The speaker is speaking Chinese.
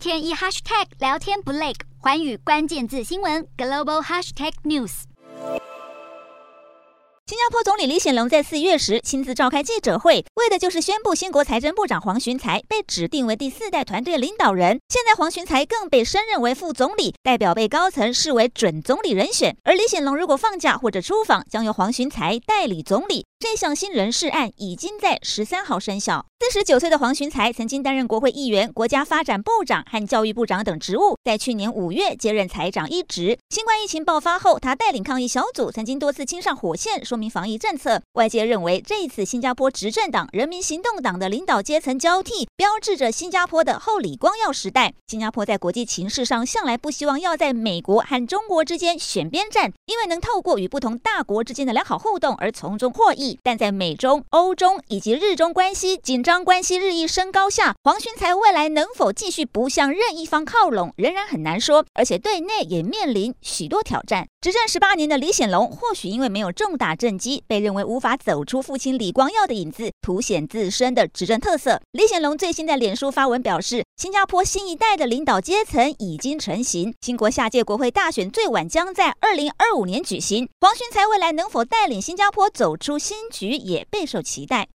天一 hashtag 聊天不累，寰宇关键字新闻 global hashtag news。新加坡总理李显龙在四月时亲自召开记者会，为的就是宣布新国财政部长黄循财被指定为第四代团队领导人。现在黄循财更被升任为副总理，代表被高层视为准总理人选。而李显龙如果放假或者出访，将由黄循财代理总理。这项新人事案已经在十三号生效。四十九岁的黄循财曾经担任国会议员、国家发展部长和教育部长等职务，在去年五月接任财长一职。新冠疫情爆发后，他带领抗疫小组，曾经多次亲上火线，说明防疫政策。外界认为，这一次新加坡执政党人民行动党的领导阶层交替，标志着新加坡的后李光耀时代。新加坡在国际情势上向来不希望要在美国和中国之间选边站，因为能透过与不同大国之间的良好互动而从中获益。但在美中、欧中以及日中关系紧张关系日益升高下，黄循财未来能否继续不向任一方靠拢，仍然很难说。而且对内也面临许多挑战。执政十八年的李显龙，或许因为没有重大政绩，被认为无法走出父亲李光耀的影子，凸显自身的执政特色。李显龙最最新的脸书发文表示，新加坡新一代的领导阶层已经成型，新国下届国会大选最晚将在二零二五年举行。黄循才未来能否带领新加坡走出新局，也备受期待。